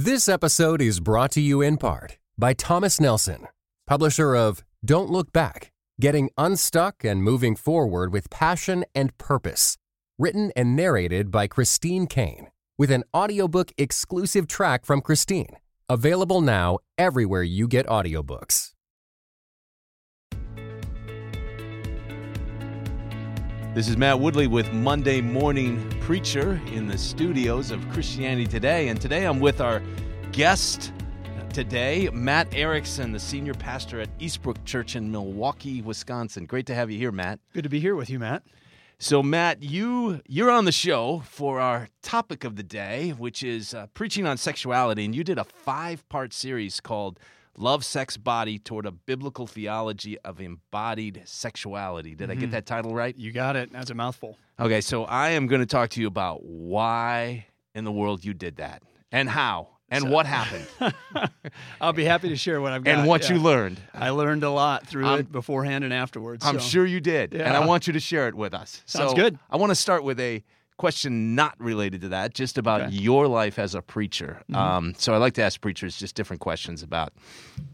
This episode is brought to you in part by Thomas Nelson, publisher of Don't Look Back Getting Unstuck and Moving Forward with Passion and Purpose, written and narrated by Christine Caine, with an audiobook exclusive track from Christine, available now everywhere you get audiobooks. This is Matt Woodley with Monday Morning Preacher in the studios of Christianity Today. And today I'm with our guest today, Matt Erickson, the senior pastor at Eastbrook Church in Milwaukee, Wisconsin. Great to have you here, Matt. Good to be here with you, Matt. So, Matt, you you're on the show for our topic of the day, which is uh, preaching on sexuality, and you did a five-part series called Love, Sex, Body Toward a Biblical Theology of Embodied Sexuality. Did I get mm-hmm. that title right? You got it. That's a mouthful. Okay, so I am going to talk to you about why in the world you did that and how and what happened I'll be happy to share what I've got. and what yeah. you learned. I learned a lot through I'm- it beforehand and afterwards. I'm so- sure you did, and I want you to share it with us. Sounds so good. I want to start with a question not related to that, just about Okay. Mm-hmm. your life as a preacher. Um, so I like to ask preachers just different questions about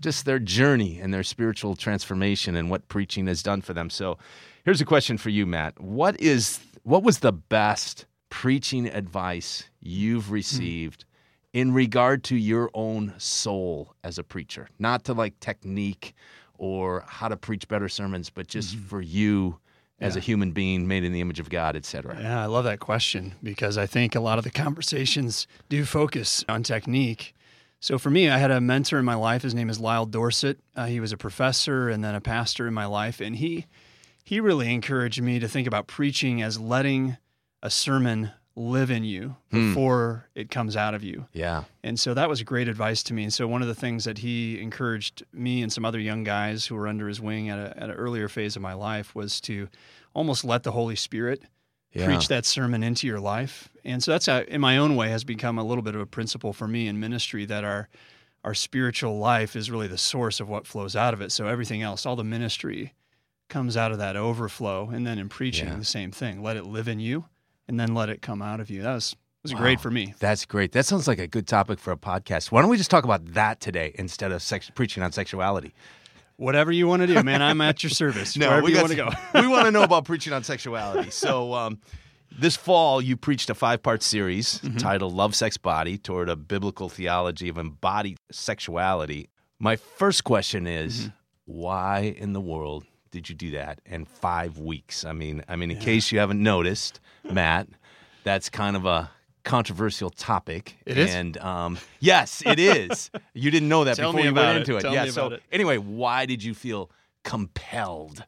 just their journey and their spiritual transformation and what preaching has done for them. So here's a question for you, Matt. What is what was the best preaching advice you've Hmm. received? in regard to your own soul as a preacher, not to like technique or how to preach better sermons, but just for you as a human being made in the image of God, etc. Yeah, I love that question because I think a lot of the conversations do focus on technique. So for me, I had a mentor in my life. His name is Lyle Dorsett. Uh, he was a professor and then a pastor in my life, and he he really encouraged me to think about preaching as letting a sermon live in you hmm. before it comes out of you. Yeah. And so that was great advice to me. And so one of the things that he encouraged me and some other young guys who were under his wing at, a, at an earlier phase of my life was to almost let the Holy Spirit Yeah. preach that sermon into your life. And so that's, how, in my own way, has become a little bit of a principle for me in ministry that our our spiritual life is really the source of what flows out of it. So everything else, all the ministry, comes out of that overflow. And then in preaching, Yeah. the same thing. Let it live in you, and then let it come out of you. That was was great for me. That's great. That sounds like a good topic for a podcast. Why don't we just talk about that today instead of sex, preaching on sexuality? Whatever you want to do, man, I'm at your service. Wherever you want to go. we want to know about preaching on sexuality. So, um, this fall, you preached a five part series Mm-hmm. titled Love, Sex, Body Toward a Biblical Theology of Embodied Sexuality. My first question is Mm-hmm. why in the world did you do that in five weeks? I mean, I mean, in case you haven't noticed, Matt, that's kind of a controversial topic. It is? And um, yes, it is. You didn't know that Tell before you went it. into it. Tell yeah. so it. anyway, why did you feel compelled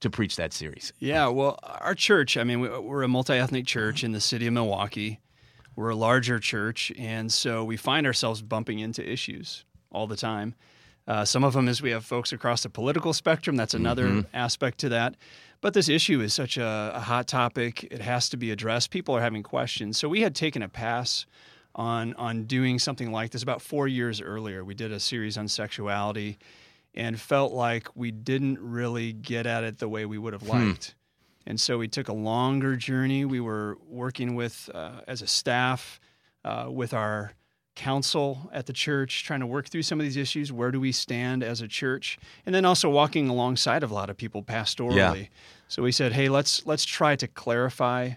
to preach that series? Yeah, well, our church, I mean, we- we're a multi ethnic church in the city of Milwaukee. We're a larger church, and so we find ourselves bumping into issues all the time. Uh, some of them is we have folks across the political spectrum. That's another aspect to that. But this issue is such a, a hot topic; it has to be addressed. People are having questions. So we had taken a pass on on doing something like this about four years earlier. We did a series on sexuality, and felt like we didn't really get at it the way we would have liked. And so we took a longer journey. We were working with, uh, as a staff, uh, with our council at the church, trying to work through some of these issues. Where do we stand as a church? And then also walking alongside of a lot of people pastorally. So we said, hey, let's let's try to clarify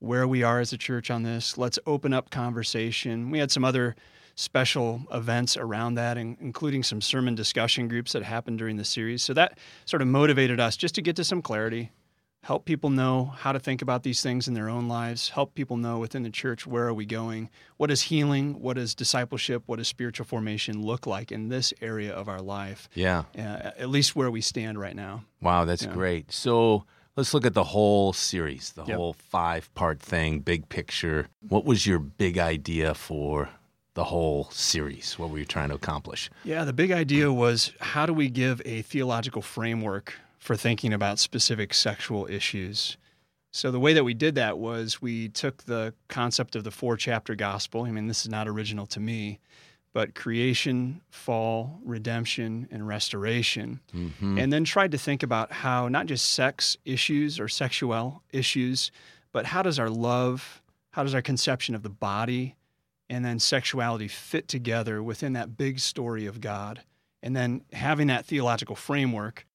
where we are as a church on this. Let's open up conversation. We had some other special events around that, in- including some sermon discussion groups that happened during the series. So that sort of motivated us just to get to some clarity, help people know how to think about these things in their own lives, help people know within the church where are we going, what is healing, what is discipleship, what does spiritual formation look like in this area of our life, Yeah. uh, at least where we stand right now. Wow, that's Yeah. great. So let's look at the whole series, the Yep. whole five part thing, big picture. What was your big idea for the whole series? What were you trying to accomplish? Yeah, the big idea was how do we give a theological framework for thinking about specific sexual issues? So, the way that we did that was we took the concept of the four chapter gospel. I mean, this is not original to me, but creation, fall, redemption, and restoration. Mm-hmm. And then tried to think about how not just sex issues or sexual issues, but how does our love, how does our conception of the body and then sexuality fit together within that big story of God. And then having that theological framework,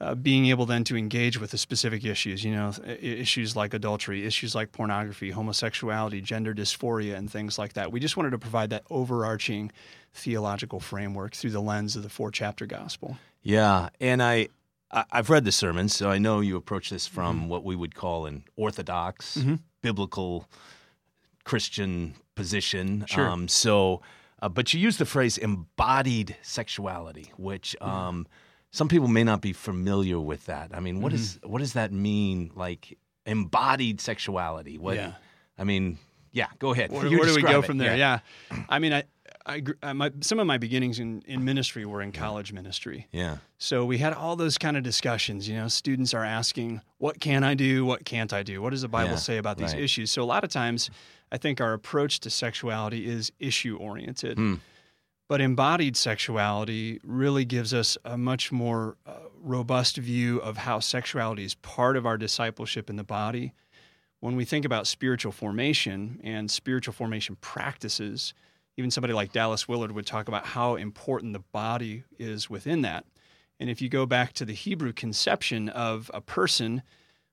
uh, being able then to engage with the specific issues, you know, issues like adultery, issues like pornography, homosexuality, gender dysphoria, and things like that. We just wanted to provide that overarching theological framework through the lens of the four chapter gospel. Yeah. And I, I've read the sermons, so I know you approach this from mm-hmm. what we would call an orthodox, mm-hmm. biblical Christian position. Sure. Um, so, uh, but you use the phrase embodied sexuality, which um, some people may not be familiar with that. I mean, what mm-hmm. is what does that mean? Like embodied sexuality? What? Yeah. I mean, yeah. Go ahead. Where, where do we go it. from there? Yeah. yeah. I mean, I I, I my, some of my beginnings in, in ministry were in college ministry. Yeah. So we had all those kind of discussions. You know, students are asking, "What can I do? What can't I do? What does the Bible yeah, say about these right. issues?" So a lot of times, I think our approach to sexuality is issue oriented. Hmm. But embodied sexuality really gives us a much more uh, robust view of how sexuality is part of our discipleship in the body. When we think about spiritual formation and spiritual formation practices, even somebody like Dallas Willard would talk about how important the body is within that. And if you go back to the Hebrew conception of a person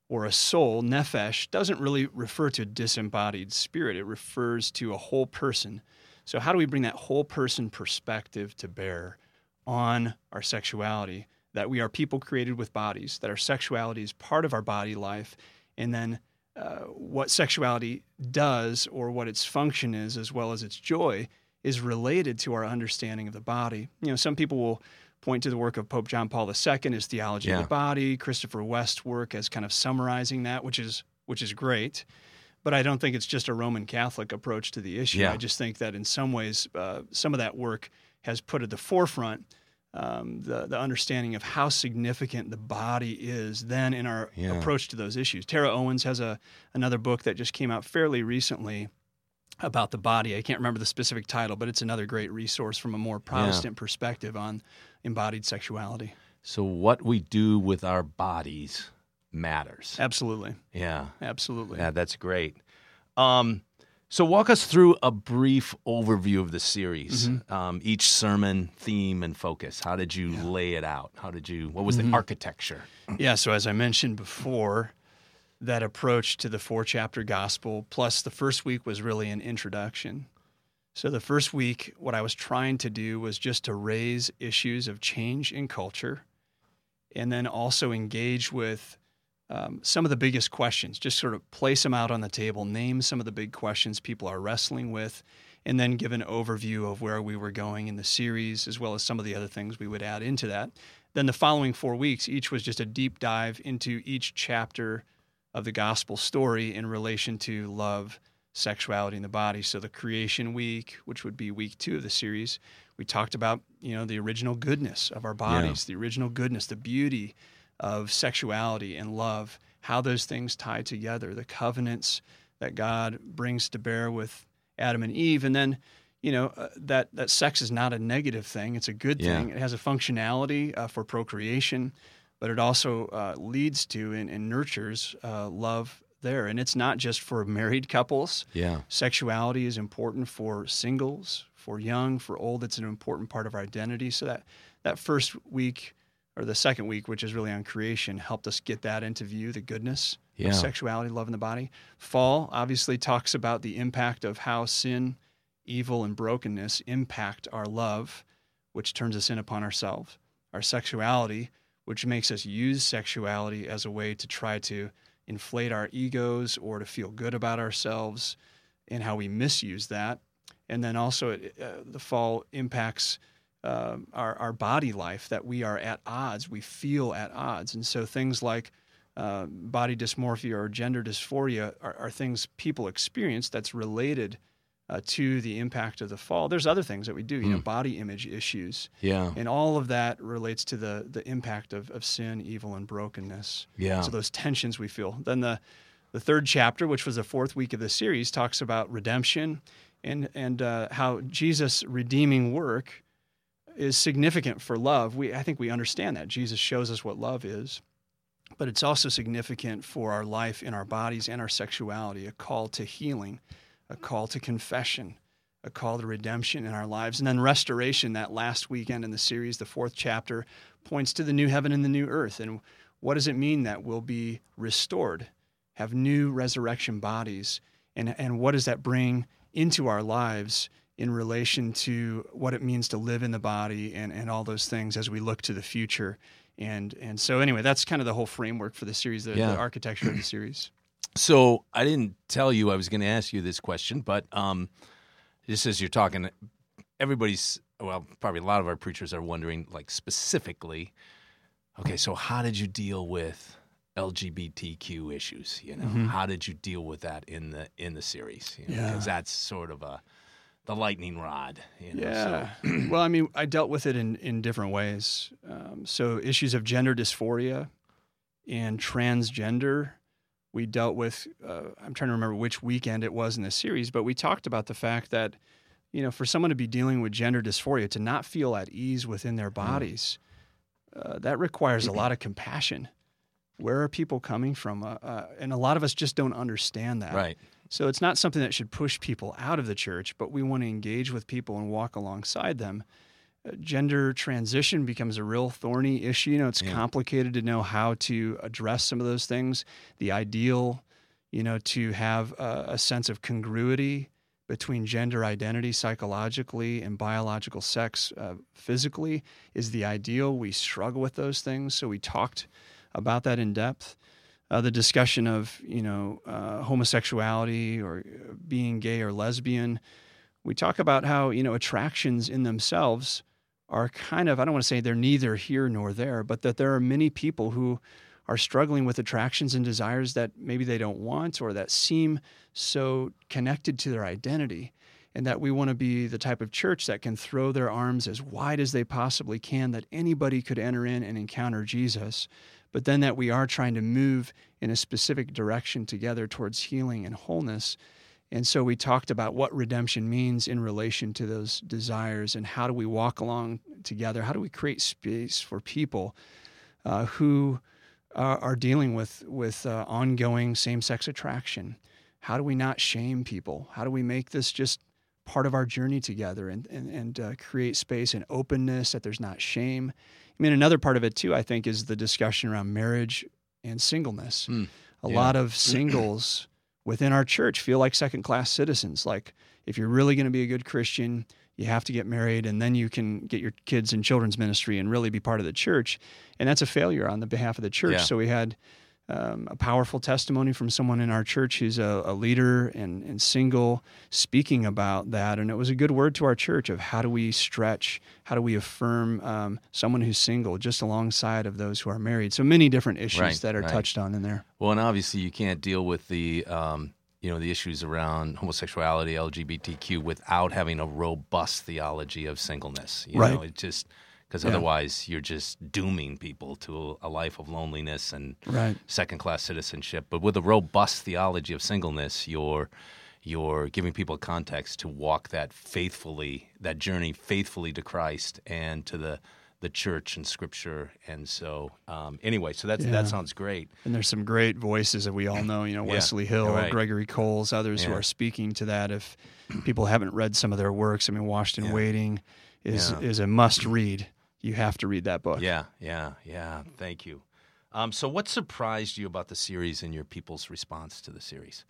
or a soul, nephesh, doesn't really refer to disembodied spirit, it refers to a whole person. So, how do we bring that whole person perspective to bear on our sexuality? That we are people created with bodies, that our sexuality is part of our body life, and then uh, what sexuality does or what its function is, as well as its joy, is related to our understanding of the body. You know, some people will point to the work of Pope John Paul II, his theology yeah. of the body, Christopher West's work as kind of summarizing that, which is which is great. But I don't think it's just a Roman Catholic approach to the issue. Yeah. I just think that in some ways, uh, some of that work has put at the forefront um, the, the understanding of how significant the body is then in our yeah. approach to those issues. Tara Owens has a another book that just came out fairly recently about the body. I can't remember the specific title, but it's another great resource from a more Protestant yeah. perspective on embodied sexuality. So what we do with our bodies matters. Absolutely. Yeah. Absolutely. Yeah, that's great. Um, so, walk us through a brief overview of the series, mm-hmm. um, each sermon, theme, and focus. How did you yeah. lay it out? How did you, what was mm-hmm. the architecture? Yeah, so as I mentioned before, that approach to the four chapter gospel, plus the first week was really an introduction. So, the first week, what I was trying to do was just to raise issues of change in culture and then also engage with um, some of the biggest questions, just sort of place them out on the table, name some of the big questions people are wrestling with, and then give an overview of where we were going in the series, as well as some of the other things we would add into that. Then the following four weeks, each was just a deep dive into each chapter of the gospel story in relation to love, sexuality, and the body. So the creation week, which would be week two of the series, we talked about you know the original goodness of our bodies, yeah. the original goodness, the beauty of sexuality and love, how those things tie together, the covenants that God brings to bear with Adam and Eve, and then you know uh, that that sex is not a negative thing; it's a good yeah. thing. It has a functionality uh, for procreation, but it also uh, leads to and, and nurtures uh, love there. And it's not just for married couples. Yeah, sexuality is important for singles, for young, for old. It's an important part of our identity. So that that first week or the second week, which is really on creation, helped us get that into view, the goodness yeah. of sexuality, love in the body. Fall obviously talks about the impact of how sin, evil, and brokenness impact our love, which turns us in upon ourselves. Our sexuality, which makes us use sexuality as a way to try to inflate our egos or to feel good about ourselves, and how we misuse that. And then also, it, uh, the fall impacts uh, our, our body life that we are at odds, we feel at odds. And so things like uh, body dysmorphia or gender dysphoria are, are, things people experience that's related uh, to the impact of the fall. There's other things that we do, you mm. know, hmm. body image issues. Yeah. And all of that relates to the, the impact of, of sin, evil, and brokenness. Yeah. So those tensions we feel. Then the, the third chapter, which was the fourth week of the series, talks about redemption and, and uh, how Jesus' redeeming work is significant for love. We, I think we understand that. Jesus shows us what love is, but it's also significant for our life in our bodies and our sexuality, a call to healing, a call to confession, a call to redemption in our lives. And then restoration, that last weekend in the series, the fourth chapter, points to the new heaven and the new earth. And what does it mean that we'll be restored, have new resurrection bodies? And, and what does that bring into our lives in relation to what it means to live in the body and, and all those things as we look to the future? And, and so, anyway, that's kind of the whole framework for the series, the, Yeah. the architecture of the series. So I didn't tell you I was going to ask you this question, but um, just as you're talking, everybody's well, probably a lot of our preachers are wondering, like specifically, okay, so how did you deal with LGBTQ issues? You know, Mhm. how did you deal with that in the in the series? You know, Yeah. because that's sort of a the lightning rod. You know, Yeah. So, well, I mean, I dealt with it in, in different ways. Um, so, issues of gender dysphoria and transgender, we dealt with. Uh, I'm trying to remember which weekend it was in the series, but we talked about the fact that, you know, for someone to be dealing with gender dysphoria, to not feel at ease within their bodies, uh, that requires a lot of compassion. Where are people coming from? Uh, uh, and a lot of us just don't understand that. right. So it's not something that should push people out of the church, but we want to engage with people and walk alongside them. Uh, gender transition becomes a real thorny issue. You know, it's Yeah. complicated to know how to address some of those things. The ideal, you know, to have a, a sense of congruity between gender identity psychologically and biological sex uh, physically is the ideal. We struggle with those things, so we talked about that in depth uh, the discussion of you know uh, homosexuality or uh, being gay or lesbian. We talk about how you know attractions in themselves are kind of I don't want to say they're neither here nor there, but that there are many people who are struggling with attractions and desires that maybe they don't want or that seem so connected to their identity. And that we want to be the type of church that can throw their arms as wide as they possibly can, that anybody could enter in and encounter Jesus but then that we are trying to move in a specific direction together towards healing and wholeness. And so we talked about what redemption means in relation to those desires and how do we walk along together? How do we create space for people uh, who uh, are dealing with, with uh, ongoing same sex attraction? How do we not shame people? How do we make this just part of our journey together and, and, and uh, create space and openness that there's not shame? I mean, another part of it too, I think, is the discussion around marriage and singleness. Mm, a yeah. lot of singles within our church feel like second class citizens. Like, if you're really going to be a good Christian, you have to get married and then you can get your kids in children's ministry and really be part of the church. And that's a failure on the behalf of the church. Yeah. So we had um, a powerful testimony from someone in our church who's a, a leader and, and single speaking about that. And it was a good word to our church of how do we stretch, how do we affirm um, someone who's single just alongside of those who are married. So many different issues Right, that are right. touched on in there. Well, and obviously you can't deal with the um, you know the issues around homosexuality, LGBTQ without having a robust theology of singleness. You Right. know, it just because Yeah. otherwise you're just dooming people to a life of loneliness and Right. second class citizenship. But with a robust theology of singleness, you're you're giving people context to walk that faithfully, that journey faithfully to Christ and to the the church and Scripture. And so, um, anyway, so that's Yeah. that sounds great. And there's some great voices that we all know, you know, Yeah, Wesley Hill, right. Gregory Coles, others who are speaking to that. If people haven't read some of their works, I mean, Washed and Yeah. Waiting is Yeah. is a must read. You have to read that book. Yeah, yeah, yeah. Thank you. Um, so, what surprised you about the series and your people's response to the series?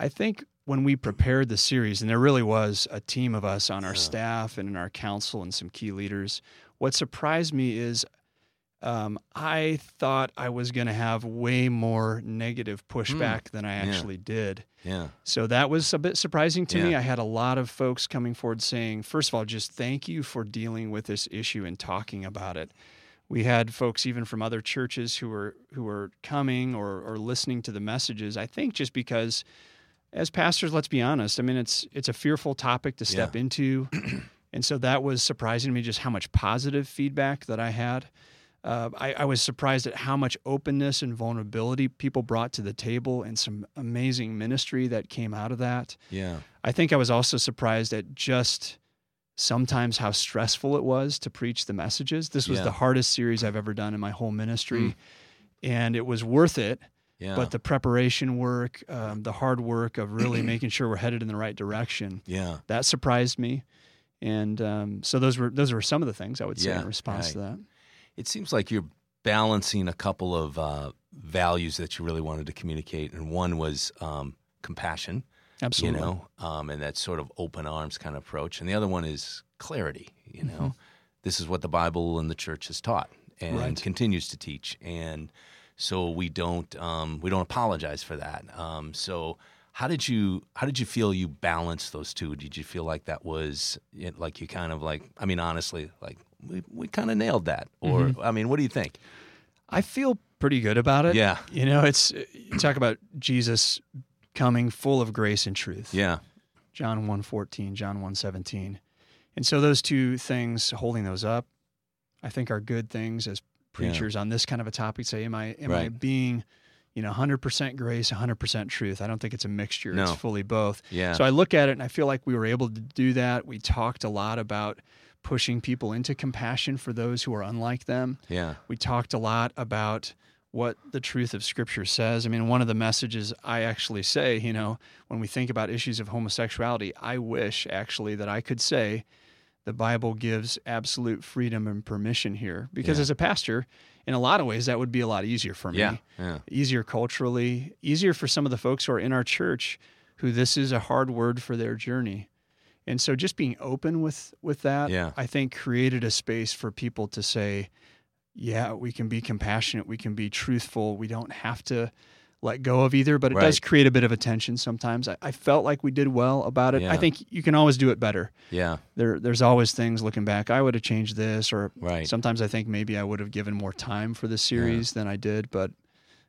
I think when we prepared the series, and there really was a team of us on our Yeah. staff and in our council and some key leaders, what surprised me is um, I thought I was going to have way more negative pushback than I Hmm. Yeah. actually did. Yeah, So that was a bit surprising to me. I had a lot of folks coming forward saying, first of all, just thank you for dealing with this issue and talking about it. We had folks even from other churches who were who were coming or, or listening to the messages. I think just because, as pastors, let's be honest. I mean, it's it's a fearful topic to step Yeah. into, and so that was surprising to me. Just how much positive feedback that I had. Uh, I, I was surprised at how much openness and vulnerability people brought to the table, and some amazing ministry that came out of that. yeah, I think I was also surprised at just sometimes how stressful it was to preach the messages. This was Yeah. the hardest series I've ever done in my whole ministry, Mm. and it was worth it Yeah. but the preparation work, um, the hard work of really making sure we're headed in the right direction, yeah. that surprised me. And um, so those were those were some of the things I would say Yeah, in response to that. It seems like you're balancing a couple of uh, values that you really wanted to communicate, and one was um, compassion. Absolutely. You know, um, and that sort of open arms kind of approach, and the other one is clarity. You know, this is what the Bible and the church has taught and Mm-hmm. Right. continues to teach, and so we don't um, we don't apologize for that. Um, so. How did you how did you feel you balanced those two? Did you feel like that was like you kind of like I mean honestly like we, we kind of nailed that or Mm-hmm. I mean what do you think? I feel pretty good about it. Yeah. You know, it's you talk about Jesus coming full of grace and truth. Yeah. John 1:14, John 1:17. And so those two things holding those up I think are good things as preachers on this kind of a topic say am I am I being you know 100% grace 100% truth I don't think it's a mixture No. it's fully both Yeah. so I look at it and I feel like we were able to do that we talked a lot about pushing people into compassion for those who are unlike them yeah. we talked a lot about what the truth of scripture says. I mean, one of the messages I actually say, you know, when we think about issues of homosexuality, I wish actually that I could say the Bible gives absolute freedom and permission here. Because Yeah. as a pastor, in a lot of ways, that would be a lot easier for me. Yeah. Yeah. Easier culturally, easier for some of the folks who are in our church who this is a hard word for their journey. And so just being open with with that, Yeah. I think created a space for people to say, yeah, we can be compassionate, we can be truthful, we don't have to let go of either, but it does create a bit of a tension sometimes. I, I felt like we did well about it. Yeah. I think you can always do it better. Yeah. There there's always things looking back, I would have changed this or Right. sometimes I think maybe I would have given more time for the series than I did, but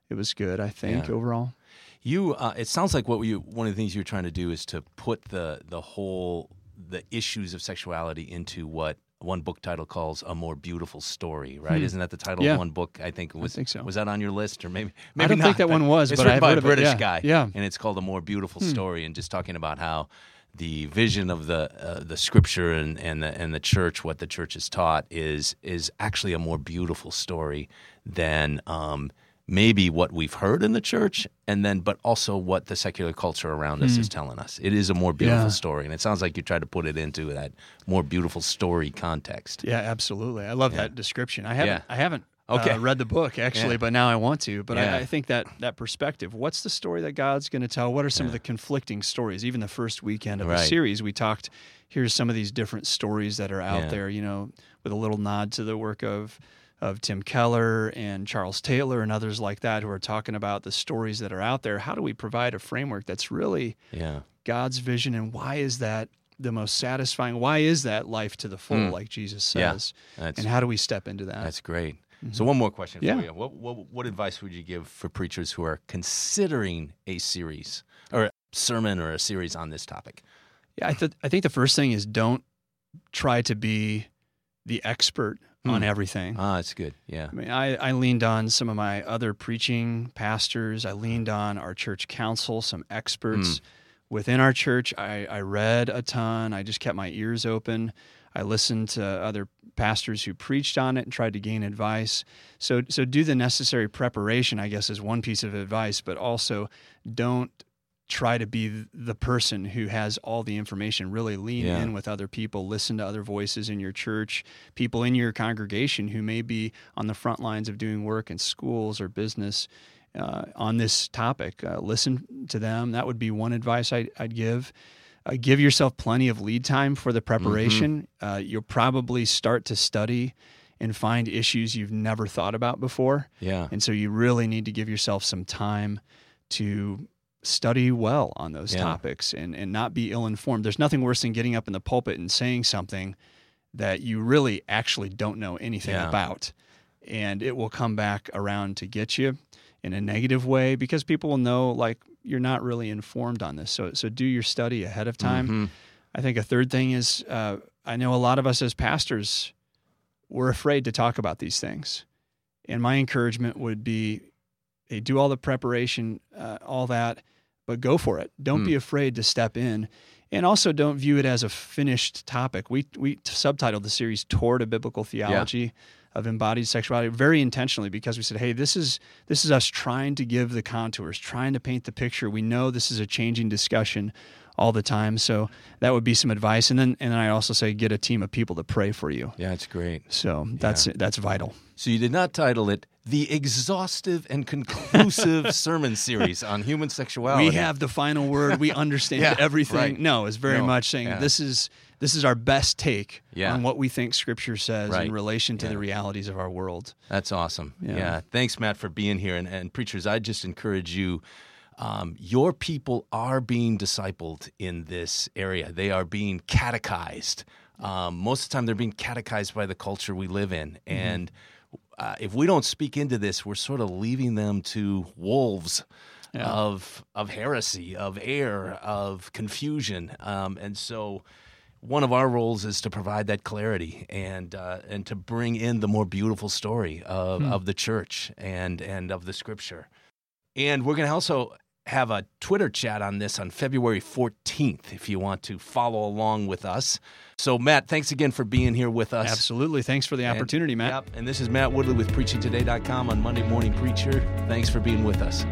it was good, I think, Yeah. overall. You, uh, it sounds like what you one of the things you're trying to do is to put the the whole the issues of sexuality into what one book title calls a more beautiful story, right? Hmm. Isn't that the title Yeah. of one book? I think was. think so. Was that on your list, or maybe? I maybe don't not, think that one was, it's but written by a British yeah. guy, Yeah. Hmm. and it's called a more beautiful story, and just talking about how the vision of the uh, the scripture and, and the and the church, what the church is taught, is is actually a more beautiful story than um, maybe what we've heard in the church, and then but also what the secular culture around us is telling us. It is a more beautiful. Yeah. story, and it sounds like you tried to put it into that more beautiful story context. Yeah, absolutely. I love Yeah. that description. I haven't Yeah. I haven't Okay. uh, read the book actually, Yeah. but now I want to. But Yeah. I, I think that that perspective. What's the story that God's going to tell? What are some of the conflicting stories? Even the first weekend of the series, we talked. Here's some of these different stories that are out Yeah. there. You know, with a little nod to the work of of Tim Keller and Charles Taylor and others like that who are talking about the stories that are out there. How do we provide a framework that's really Yeah, God's vision and why is that the most satisfying? Why is that life to the full, Mm. like Jesus says? that's and how do we step into that? That's great. So one more question Yeah. for you. What, what what advice would you give for preachers who are considering a series or a sermon or a series on this topic? yeah, I, th- I think the first thing is don't try to be the expert on Hmm. everything. Ah, that's good. Yeah. I mean, I, I leaned on some of my other preaching pastors. I leaned on our church council, some experts within our church. I, I read a ton. I just kept my ears open. I listened to other pastors who preached on it and tried to gain advice. So, so do the necessary preparation, I guess, is one piece of advice, but also don't try to be the person who has all the information. Really lean Yeah. in with other people, listen to other voices in your church, people in your congregation who may be on the front lines of doing work in schools or business uh, on this topic. Uh, listen to them. That would be one advice I, I'd give. Uh, give yourself plenty of lead time for the preparation. Uh, you'll probably start to study and find issues you've never thought about before. Yeah. And so you really need to give yourself some time to study well on those Yeah. topics and, and not be ill informed. There's nothing worse than getting up in the pulpit and saying something that you really actually don't know anything Yeah. about. And it will come back around to get you in a negative way because people will know like you're not really informed on this. So so do your study ahead of time. Mhm. I think a third thing is uh, I know a lot of us as pastors we're afraid to talk about these things, and my encouragement would be, hey, do all the preparation, uh, all that, but go for it. Don't Hmm. be afraid to step in and also don't view it as a finished topic. We we subtitled the series "Toward a Biblical Theology." Yeah. Of embodied sexuality, very intentionally, because we said, "Hey, this is this is us trying to give the contours, trying to paint the picture. We know this is a changing discussion all the time, so that would be some advice." And then, and then I also say, get a team of people to pray for you. Yeah, it's great. So that's yeah. that's vital. So you did not title it the exhaustive and conclusive sermon series on human sexuality. We have the final word. We understand yeah, everything. Right. No, it's very no, much saying yeah. this is this is our best take yeah. on what we think Scripture says right. in relation to the realities of our world. That's awesome. Yeah. Thanks, Matt, for being here. And, and preachers, I just encourage you. Um, your people are being discipled in this area. They are being catechized. Um, most of the time, they're being catechized by the culture we live in, mm-hmm. and. Uh, if we don't speak into this, we're sort of leaving them to wolves. Yeah. Of of heresy, of error, of confusion, um, and so one of our roles is to provide that clarity and uh, and to bring in the more beautiful story of, hmm. of the church and and of the scripture. And we're going to also have a Twitter chat on this on February 14th if you want to follow along with us. So, Matt, thanks again for being here with us. Absolutely. Thanks for the opportunity, and, Matt. Yep. And this is Matt Woodley with PreachingToday.com on Monday Morning Preacher. Thanks for being with us.